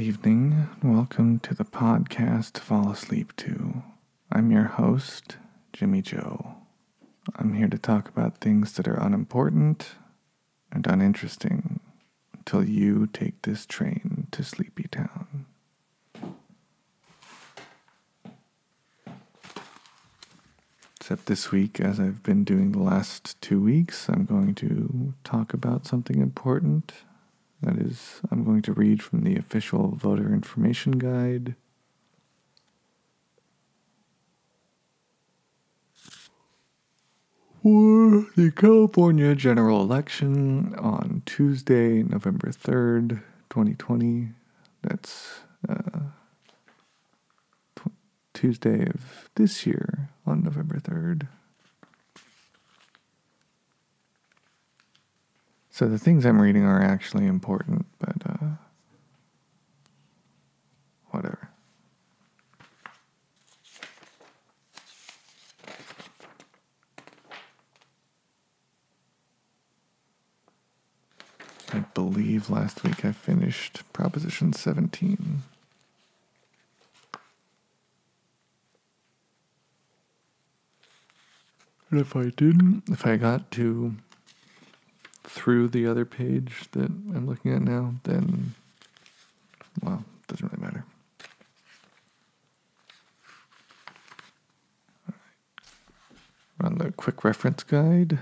Good evening. Welcome to the podcast Fall Asleep To. I'm your host, Jimmy Joe. I'm here to talk about things that are unimportant and uninteresting until you take this train to Sleepy Town. Except this week, as I've been doing the last two weeks, I'm going to talk about something important. That is, I'm going to read from the official voter information guide. For the California general election on Tuesday, November 3rd, 2020. That's uh, Tuesday of this year on November 3rd. So the things I'm reading are actually important, but uh, whatever. I believe last week I finished Proposition 17. And if I didn't, if I got to through the other page that I'm looking at now, then, well, it doesn't really matter. Run the quick reference guide.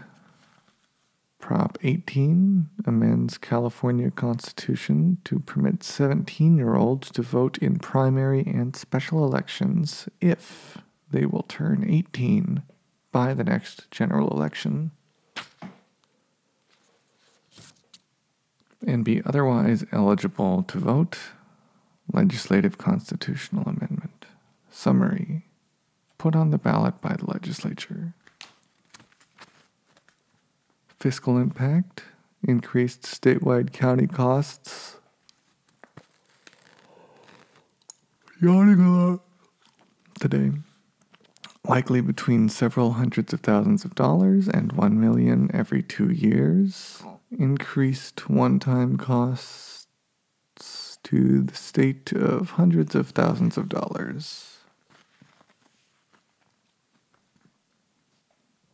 Prop 18 amends California Constitution to permit 17 year olds to vote in primary and special elections if they will turn 18 by the next general election and be otherwise eligible to vote. Legislative Constitutional Amendment. Summary Put on the ballot by the legislature. Fiscal impact increased statewide county costs. Yawning a lot today. Likely between several hundreds of thousands of dollars and one million every two years. Increased one time costs to the state of hundreds of thousands of dollars.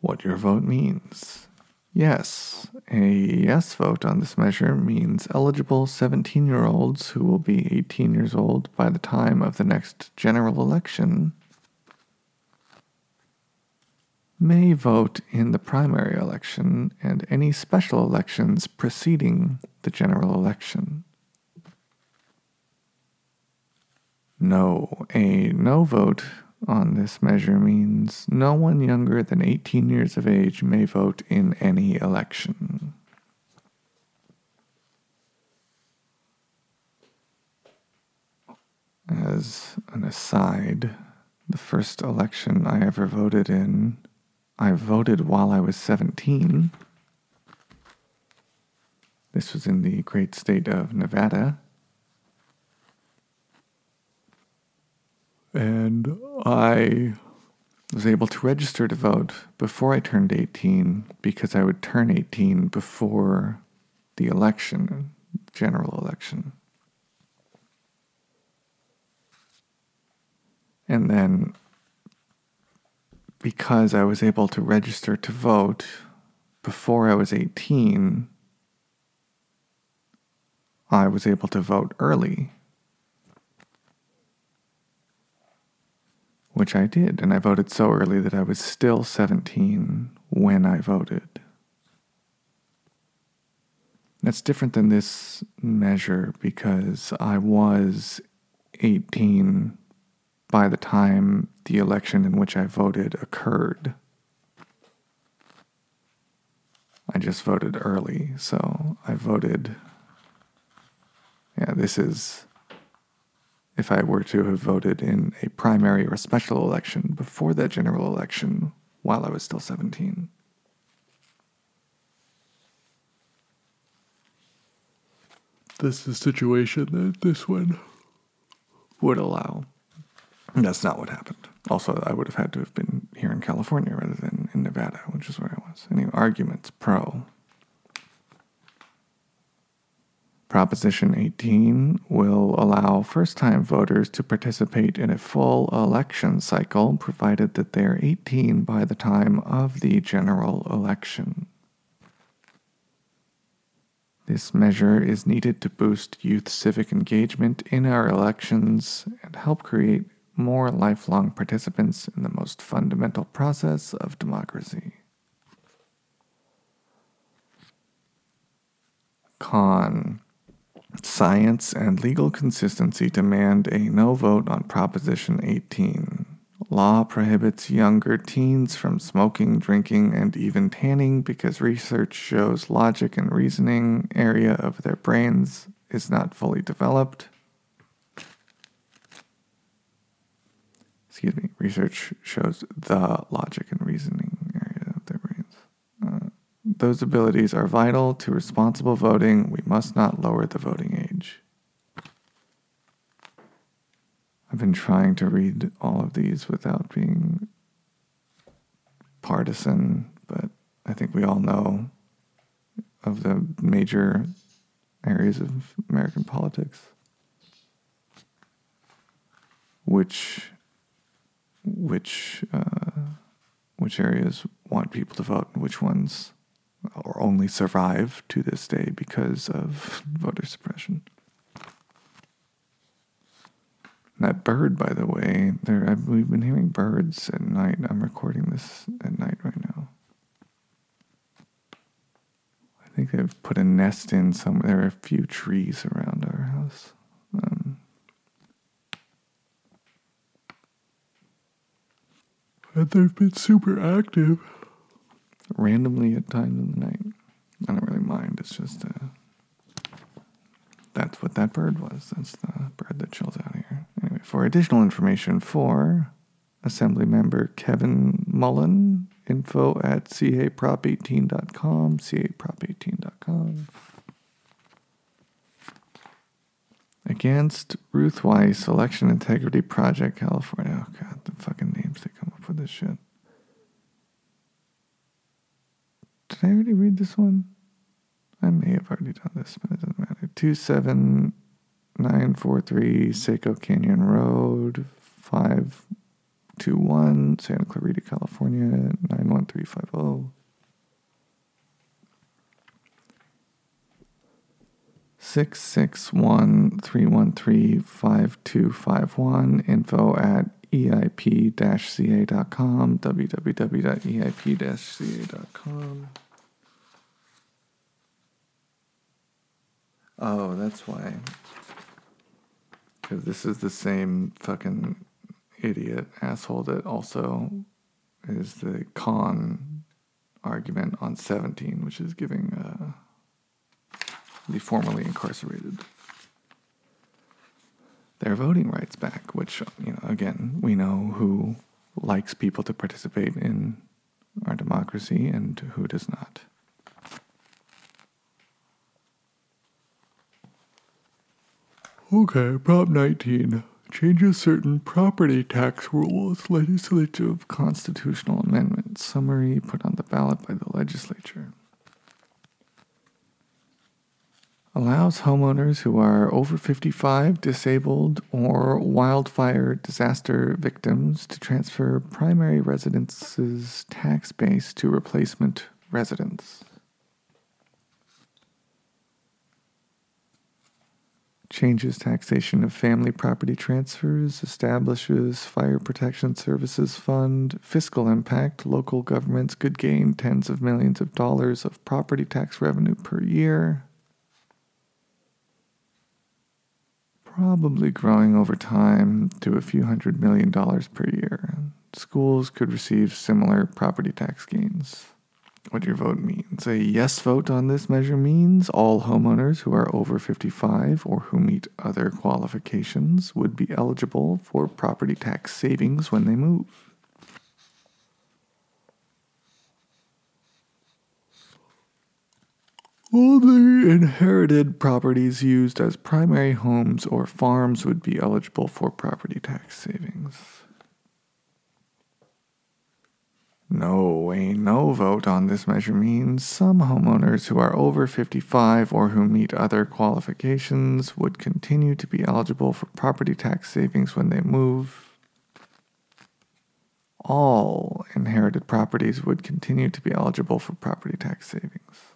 What your vote means. Yes, a yes vote on this measure means eligible 17 year olds who will be 18 years old by the time of the next general election may vote in the primary election and any special elections preceding the general election. No, a no vote on this measure means no one younger than 18 years of age may vote in any election. As an aside, the first election I ever voted in, I voted while I was 17. This was in the great state of Nevada. And I was able to register to vote before I turned 18 because I would turn 18 before the election, general election. And then because I was able to register to vote before I was 18, I was able to vote early. Which I did, and I voted so early that I was still 17 when I voted. That's different than this measure because I was 18 by the time the election in which I voted occurred. I just voted early, so I voted. Yeah, this is if I were to have voted in a primary or special election before that general election while I was still 17. This is a situation that this one would allow. That's not what happened. Also, I would have had to have been here in California rather than in Nevada, which is where I was. Any arguments pro Proposition 18 will allow first time voters to participate in a full election cycle provided that they are 18 by the time of the general election. This measure is needed to boost youth civic engagement in our elections and help create more lifelong participants in the most fundamental process of democracy. Con Science and legal consistency demand a no vote on Proposition 18. Law prohibits younger teens from smoking, drinking, and even tanning because research shows logic and reasoning area of their brains is not fully developed. Excuse me, research shows the logic and reasoning area of their brains. Uh, those abilities are vital to responsible voting. We must not lower the voting age. I've been trying to read all of these without being partisan, but I think we all know of the major areas of American politics. Which which uh, which areas want people to vote and which ones or only survive to this day because of voter suppression. That bird, by the way, there I've, we've been hearing birds at night. I'm recording this at night right now. I think they've put a nest in somewhere. There are a few trees around our house. And they've been super active randomly at times in the night. I don't really mind. It's just uh, that's what that bird was. That's the bird that chills out here. Anyway, for additional information for Assembly Member Kevin Mullin, info at caprop18.com, caprop18.com. Against Ruth Weiss, Election Integrity Project, California. Oh, God, the fucking names they come with this shit. Did I already read this one? I may have already done this, but it doesn't matter. 27943 Seco Canyon Road, 521 Santa Clarita, California, 91350. Six six one three one three five two five one info at eip-ca.com www.eip-ca.com Oh, that's why. Because this is the same fucking idiot asshole that also is the con argument on 17, which is giving uh, the formerly incarcerated their voting rights back, which, you know, again, we know who likes people to participate in our democracy and who does not. Okay, Prop 19 changes certain property tax rules. Legislative constitutional amendment summary put on the ballot by the legislature. Allows homeowners who are over 55, disabled, or wildfire disaster victims to transfer primary residence's tax base to replacement residents. changes taxation of family property transfers, establishes Fire Protection Services Fund, fiscal impact, local governments could gain tens of millions of dollars of property tax revenue per year. Probably growing over time to a few hundred million dollars per year. Schools could receive similar property tax gains what your vote means. A yes vote on this measure means all homeowners who are over 55 or who meet other qualifications would be eligible for property tax savings when they move. All the inherited properties used as primary homes or farms would be eligible for property tax savings. No, a no vote on this measure means some homeowners who are over 55 or who meet other qualifications would continue to be eligible for property tax savings when they move. All inherited properties would continue to be eligible for property tax savings.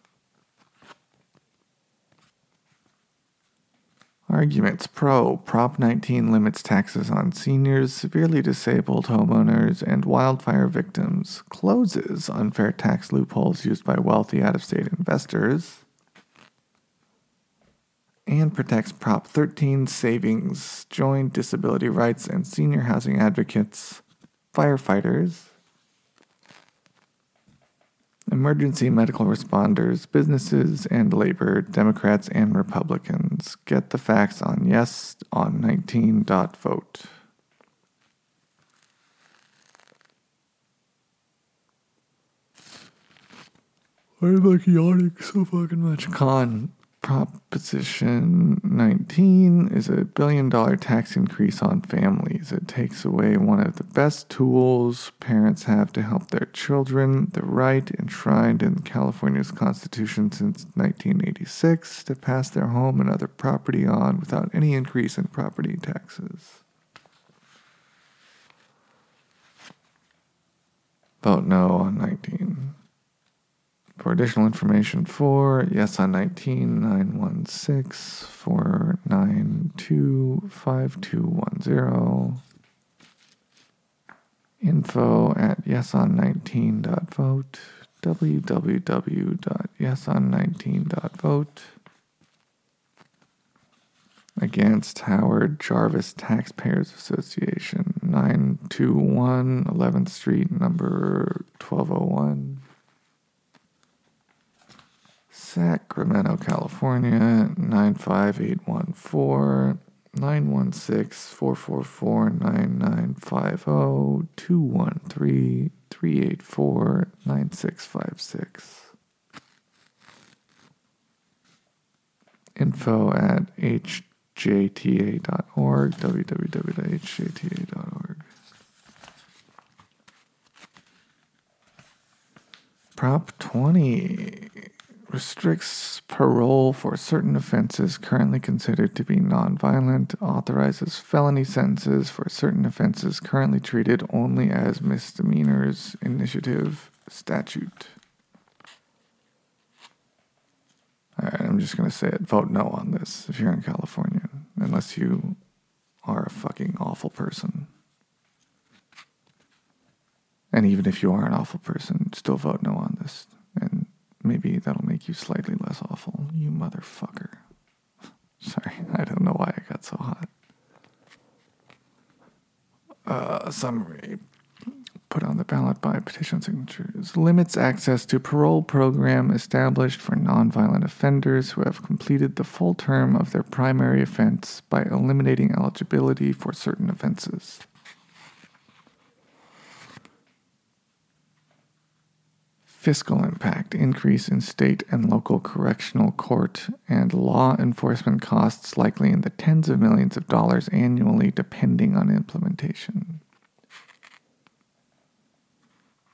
Arguments pro Prop 19 limits taxes on seniors, severely disabled homeowners, and wildfire victims, closes unfair tax loopholes used by wealthy out of state investors, and protects Prop 13 savings, joint disability rights, and senior housing advocates, firefighters, Emergency medical responders, businesses, and labor, Democrats and Republicans. Get the facts on yes on 19. Vote. Why am I yawning so fucking much? Con Proposition 19 is a billion dollar tax increase on families. It takes away one of the best tools parents have to help their children, the right enshrined in California's Constitution since 1986 to pass their home and other property on without any increase in property taxes. Vote no on 19. For additional information for yes on 19 916 492 5210. Info at yeson19.vote, www.yeson19.vote. Against Howard Jarvis Taxpayers Association, 921 11th Street, number 1201. Sacramento, California, 95814 916 444 9950 213 384 9656. Info at hjta.org, www.hjta.org. Prop 20 restricts parole for certain offenses currently considered to be nonviolent, authorizes felony sentences for certain offenses currently treated only as misdemeanors, initiative statute. All right, I'm just going to say it. Vote no on this if you're in California, unless you are a fucking awful person. And even if you are an awful person, still vote no on this. Maybe that'll make you slightly less awful, you motherfucker. Sorry, I don't know why I got so hot. Uh, summary put on the ballot by petition signatures limits access to parole program established for nonviolent offenders who have completed the full term of their primary offense by eliminating eligibility for certain offenses. Fiscal impact increase in state and local correctional court and law enforcement costs likely in the tens of millions of dollars annually, depending on implementation.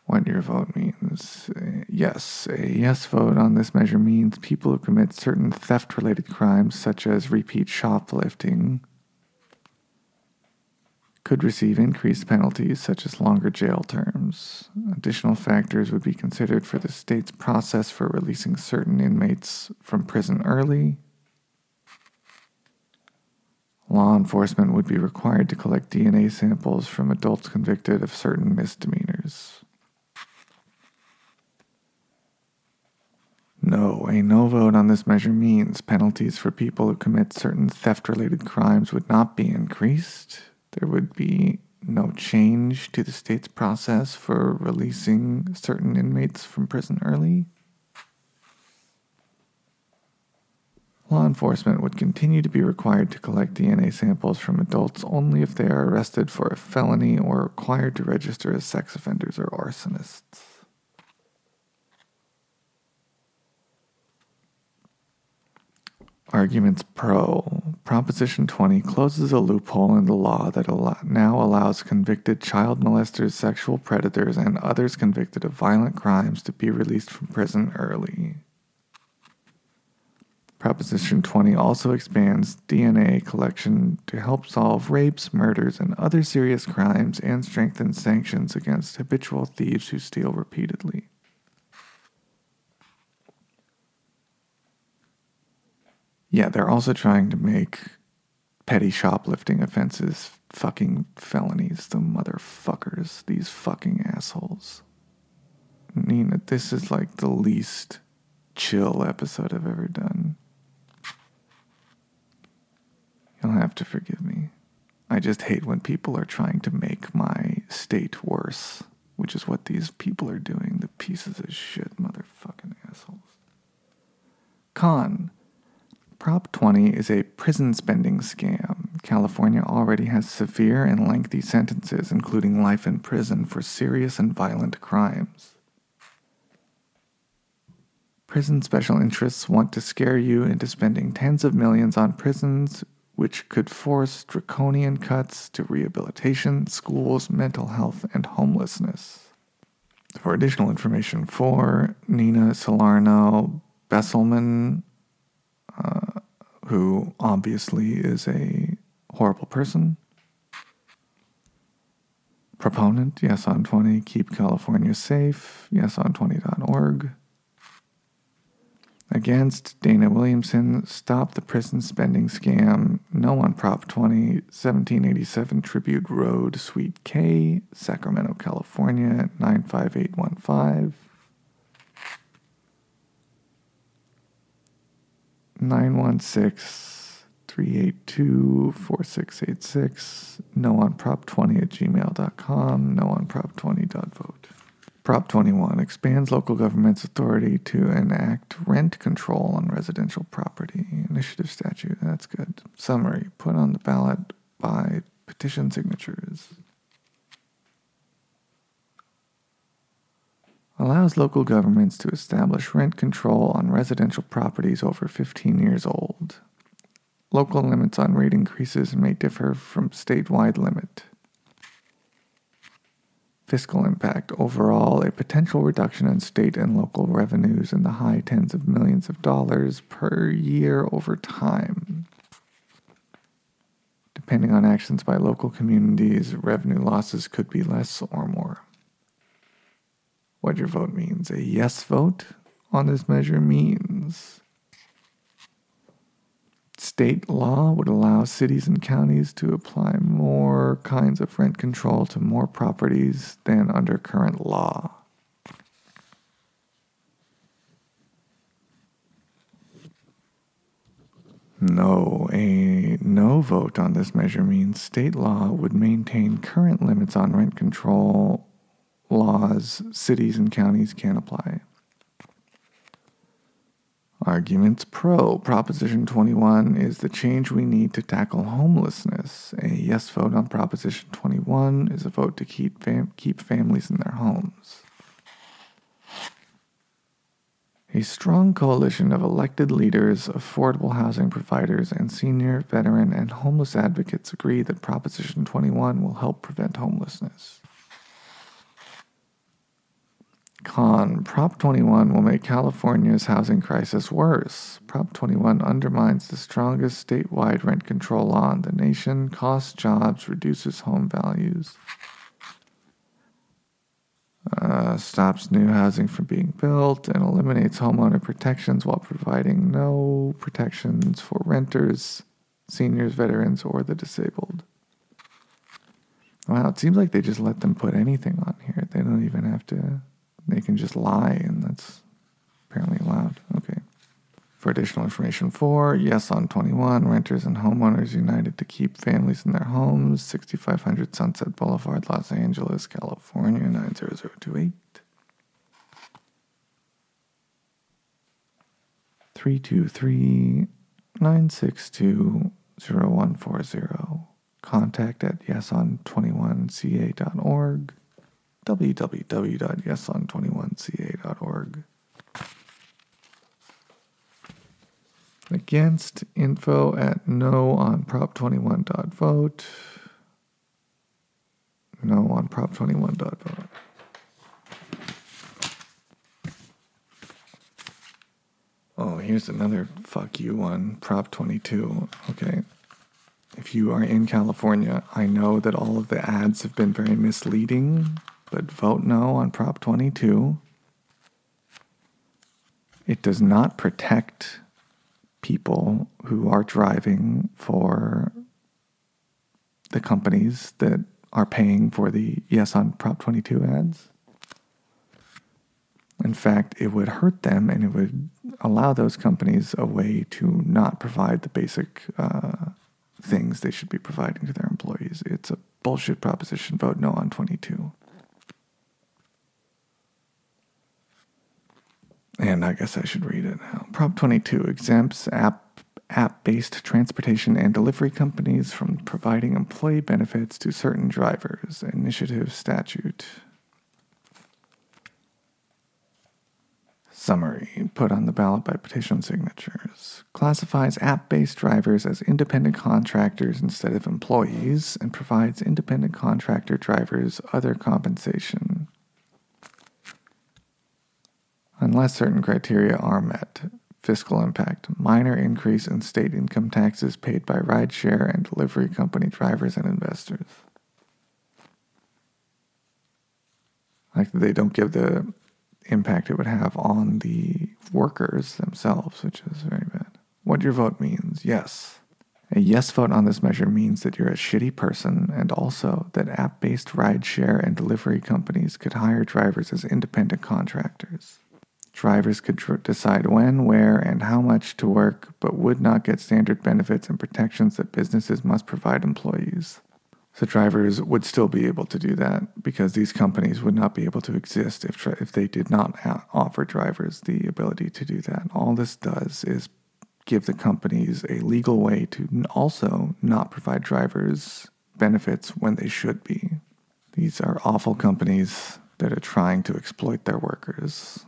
What your vote means. Yes, a yes vote on this measure means people who commit certain theft related crimes, such as repeat shoplifting, could receive increased penalties such as longer jail terms. Additional factors would be considered for the state's process for releasing certain inmates from prison early. Law enforcement would be required to collect DNA samples from adults convicted of certain misdemeanors. No, a no vote on this measure means penalties for people who commit certain theft related crimes would not be increased there would be no change to the state's process for releasing certain inmates from prison early. Law enforcement would continue to be required to collect DNA samples from adults only if they are arrested for a felony or required to register as sex offenders or arsonists. Arguments pro. Proposition 20 closes a loophole in the law that now allows convicted child molesters, sexual predators, and others convicted of violent crimes to be released from prison early. Proposition 20 also expands DNA collection to help solve rapes, murders, and other serious crimes and strengthens sanctions against habitual thieves who steal repeatedly. Yeah, they're also trying to make petty shoplifting offenses fucking felonies. The motherfuckers, these fucking assholes. Nina, this is like the least chill episode I've ever done. You'll have to forgive me. I just hate when people are trying to make my state worse, which is what these people are doing, the pieces of shit motherfucking assholes. Con. Prop 20 is a prison spending scam. California already has severe and lengthy sentences, including life in prison, for serious and violent crimes. Prison special interests want to scare you into spending tens of millions on prisons, which could force draconian cuts to rehabilitation, schools, mental health, and homelessness. For additional information, for Nina Salarno Besselman, uh, who obviously is a horrible person. Proponent, yes on 20, keep California safe, yes on 20.org. Against Dana Williamson, stop the prison spending scam, no on Prop 20, 1787 Tribute Road, Suite K, Sacramento, California, 95815. 916 382 4686. No on prop 20 at gmail.com. No on prop 20.vote. Prop 21 expands local government's authority to enact rent control on residential property. Initiative statute, that's good. Summary put on the ballot by petition signatures. Allows local governments to establish rent control on residential properties over 15 years old. Local limits on rate increases may differ from statewide limit. Fiscal impact overall, a potential reduction in state and local revenues in the high tens of millions of dollars per year over time. Depending on actions by local communities, revenue losses could be less or more what your vote means. A yes vote on this measure means state law would allow cities and counties to apply more kinds of rent control to more properties than under current law. No, a no vote on this measure means state law would maintain current limits on rent control laws cities and counties can apply. Arguments pro Proposition 21 is the change we need to tackle homelessness. A yes vote on Proposition 21 is a vote to keep, fam- keep families in their homes. A strong coalition of elected leaders, affordable housing providers, and senior, veteran, and homeless advocates agree that Proposition 21 will help prevent homelessness. Con Prop 21 will make California's housing crisis worse. Prop 21 undermines the strongest statewide rent control law in the nation, costs jobs, reduces home values, uh, stops new housing from being built, and eliminates homeowner protections while providing no protections for renters, seniors, veterans, or the disabled. Wow, it seems like they just let them put anything on here. They don't even have to they can just lie, and that's apparently allowed. Okay. For additional information, for yes on 21, renters and homeowners united to keep families in their homes, 6500 Sunset Boulevard, Los Angeles, California, 90028. 323 962 0140. Contact at yeson21ca.org www.yeson21ca.org. against. Info at no on prop21.vote. No on prop21.vote. Oh, here's another fuck you one. Prop 22. Okay. If you are in California, I know that all of the ads have been very misleading, but vote no on Prop 22. It does not protect people who are driving for the companies that are paying for the Yes on Prop 22 ads. In fact, it would hurt them and it would allow those companies a way to not provide the basic uh, things they should be providing to their employees. It's a bullshit proposition. Vote no on 22. And I guess I should read it now. Prop 22 exempts app app-based transportation and delivery companies from providing employee benefits to certain drivers. Initiative statute. Summary put on the ballot by petition signatures classifies app based drivers as independent contractors instead of employees and provides independent contractor drivers other compensation. Unless certain criteria are met, fiscal impact minor increase in state income taxes paid by rideshare and delivery company drivers and investors. Like they don't give the impact it would have on the workers themselves, which is very bad. What your vote means, yes. A yes vote on this measure means that you're a shitty person, and also that app based rideshare and delivery companies could hire drivers as independent contractors. Drivers could tr- decide when, where, and how much to work, but would not get standard benefits and protections that businesses must provide employees. So drivers would still be able to do that because these companies would not be able to exist if if they did not ha- offer drivers the ability to do that. All this does is give the companies a legal way to also not provide drivers benefits when they should be. These are awful companies that are trying to exploit their workers.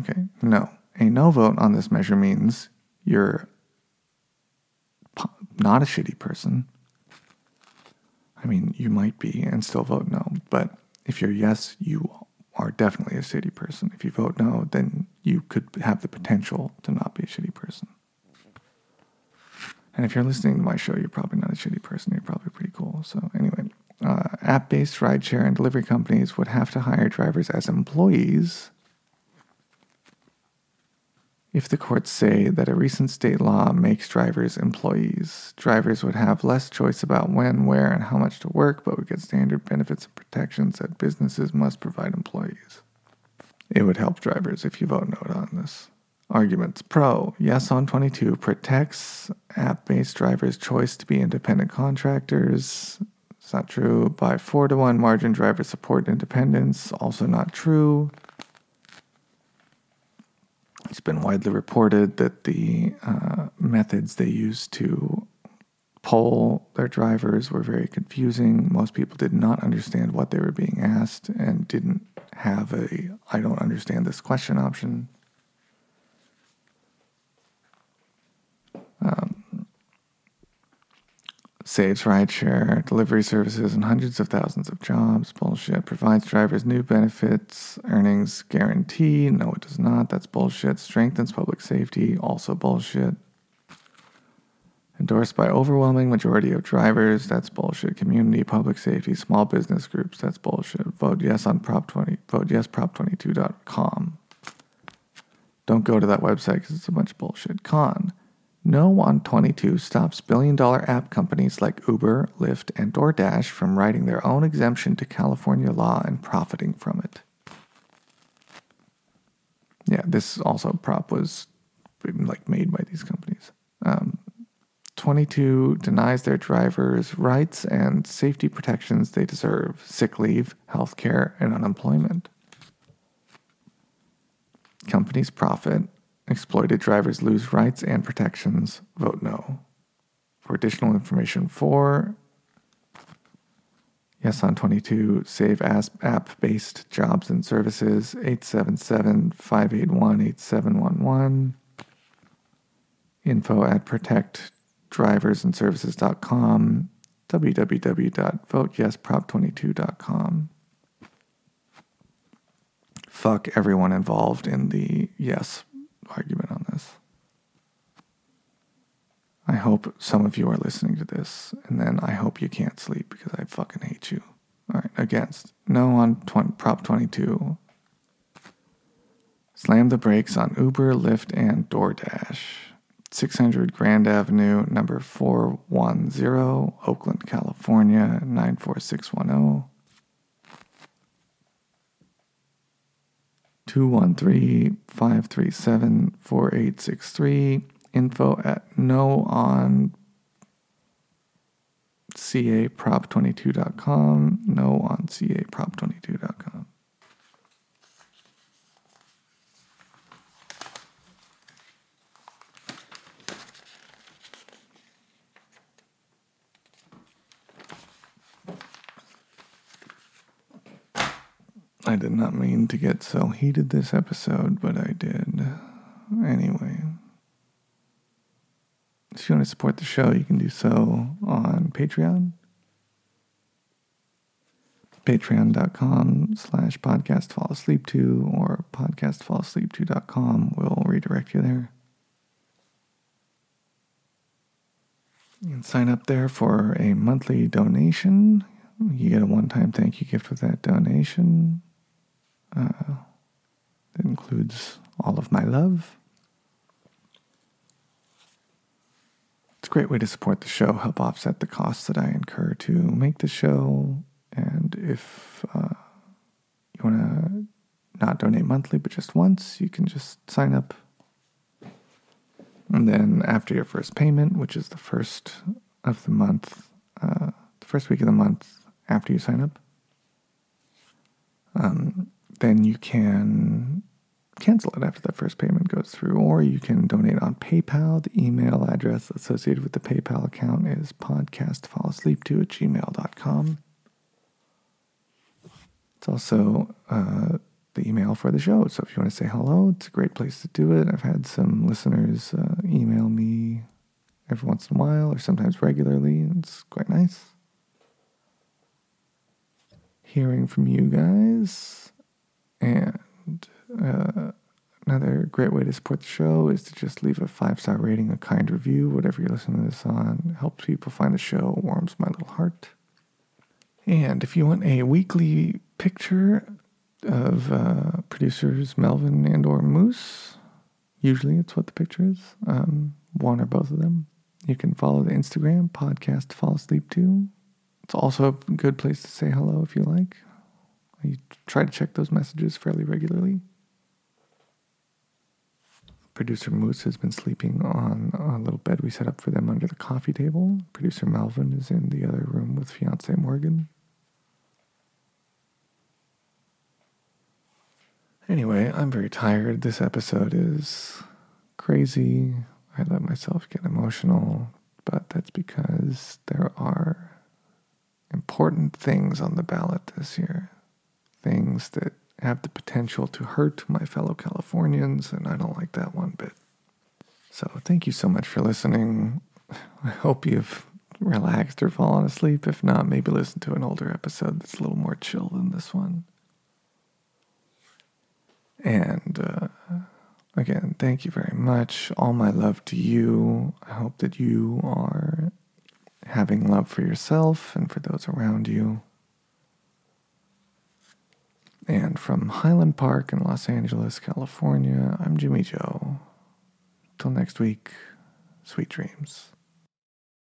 Okay, no. A no vote on this measure means you're not a shitty person. I mean, you might be and still vote no, but if you're yes, you are definitely a shitty person. If you vote no, then you could have the potential to not be a shitty person. And if you're listening to my show, you're probably not a shitty person. You're probably pretty cool. So, anyway, uh, app based rideshare and delivery companies would have to hire drivers as employees if the courts say that a recent state law makes drivers employees, drivers would have less choice about when, where, and how much to work, but would get standard benefits and protections that businesses must provide employees. It would help drivers if you vote no on this. Arguments Pro Yes on 22 protects app based drivers' choice to be independent contractors. It's not true. By 4 to 1 margin, drivers support independence. Also not true. It's been widely reported that the uh, methods they used to poll their drivers were very confusing. Most people did not understand what they were being asked and didn't have a I don't understand this question option. Um, saves rideshare delivery services and hundreds of thousands of jobs. Bullshit. Provides drivers new benefits, earnings guarantee. No, it does not. That's bullshit. Strengthens public safety. Also bullshit. Endorsed by overwhelming majority of drivers. That's bullshit. Community, public safety, small business groups. That's bullshit. Vote yes on Prop 20. Vote yes prop22.com. Don't go to that website because it's a bunch of bullshit. Con. No on 22 stops billion dollar app companies like Uber, Lyft, and DoorDash from writing their own exemption to California law and profiting from it. Yeah, this also prop was like made by these companies. Um, 22 denies their drivers rights and safety protections they deserve sick leave, health care, and unemployment. Companies profit Exploited drivers lose rights and protections. Vote no. For additional information, for Yes on 22, save app based jobs and services, 877 581 8711. info at protectdriversandservices.com, www.voteyesprop22.com. Fuck everyone involved in the yes argument on this. I hope some of you are listening to this, and then I hope you can't sleep because I fucking hate you. All right, against. No on 20, Prop 22. Slam the brakes on Uber, Lyft, and DoorDash. 600 Grand Avenue, number 410, Oakland, California, 94610. 213 537 4863 info at no on caprop22.com, no on caprop22.com. I did not mean to get so heated this episode, but I did. Anyway. If you want to support the show, you can do so on Patreon. Patreon.com slash podcast fall asleep to or podcast fall podcastfallasleep2.com will redirect you there. You can sign up there for a monthly donation. You get a one time thank you gift with that donation. Uh, that includes all of my love. It's a great way to support the show, help offset the costs that I incur to make the show. And if uh, you want to not donate monthly, but just once, you can just sign up. And then after your first payment, which is the first of the month, uh, the first week of the month after you sign up, um, then you can cancel it after that first payment goes through, or you can donate on PayPal. The email address associated with the PayPal account is podcastfallasleep2 at gmail.com. It's also uh, the email for the show. So if you want to say hello, it's a great place to do it. I've had some listeners uh, email me every once in a while or sometimes regularly. It's quite nice hearing from you guys. And uh, another great way to support the show is to just leave a five star rating, a kind review, whatever you're listening to this on. Helps people find the show, warms my little heart. And if you want a weekly picture of uh, producers Melvin and or Moose, usually it's what the picture is, um, one or both of them, you can follow the Instagram podcast Fall Asleep too. It's also a good place to say hello if you like. I try to check those messages fairly regularly. Producer Moose has been sleeping on a little bed we set up for them under the coffee table. Producer Melvin is in the other room with fiance Morgan. Anyway, I'm very tired. This episode is crazy. I let myself get emotional, but that's because there are important things on the ballot this year. Things that have the potential to hurt my fellow Californians, and I don't like that one bit. So, thank you so much for listening. I hope you've relaxed or fallen asleep. If not, maybe listen to an older episode that's a little more chill than this one. And uh, again, thank you very much. All my love to you. I hope that you are having love for yourself and for those around you. And from Highland Park in Los Angeles, California, I'm Jimmy Joe. Till next week, sweet dreams.